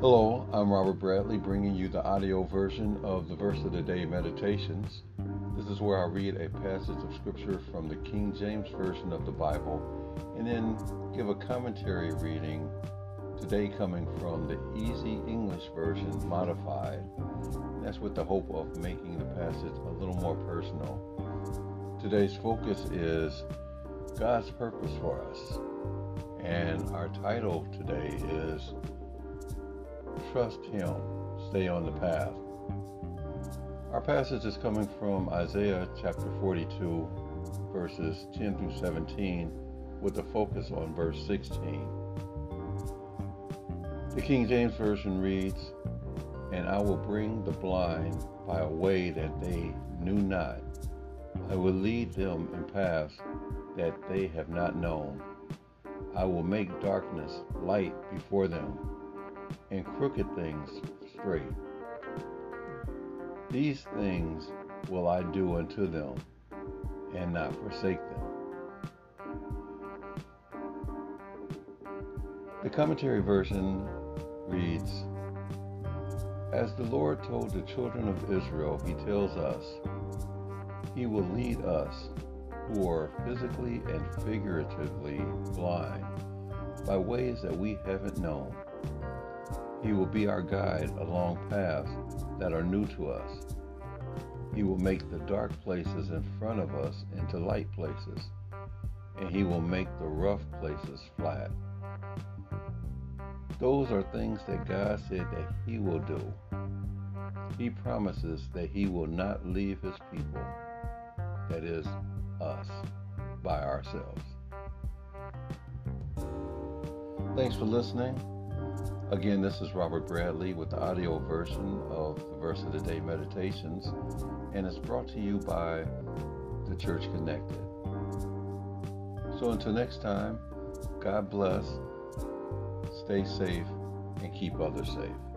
Hello, I'm Robert Bradley bringing you the audio version of the Verse of the Day Meditations. This is where I read a passage of Scripture from the King James Version of the Bible and then give a commentary reading, today coming from the Easy English Version Modified. That's with the hope of making the passage a little more personal. Today's focus is God's purpose for us. And our title today is trust Him, stay on the path. Our passage is coming from Isaiah chapter 42, verses 10 through 17, with a focus on verse 16. The King James Version reads, And I will bring the blind by a way that they knew not. I will lead them in paths that they have not known. I will make darkness light before them and crooked things straight. These things will I do unto them, and not forsake them. The commentary version reads As the Lord told the children of Israel, He tells us, He will lead us, who are physically and figuratively blind, by ways that we haven't known he will be our guide along paths that are new to us. He will make the dark places in front of us into light places, and He will make the rough places flat. Those are things that God said that He will do. He promises that He will not leave His people, that is, us, by ourselves. Thanks for listening. Again, this is Robert Bradley with the audio version of the Verse of the Day Meditations, and it's brought to you by the Church Connected. So until next time, God bless, stay safe, and keep others safe.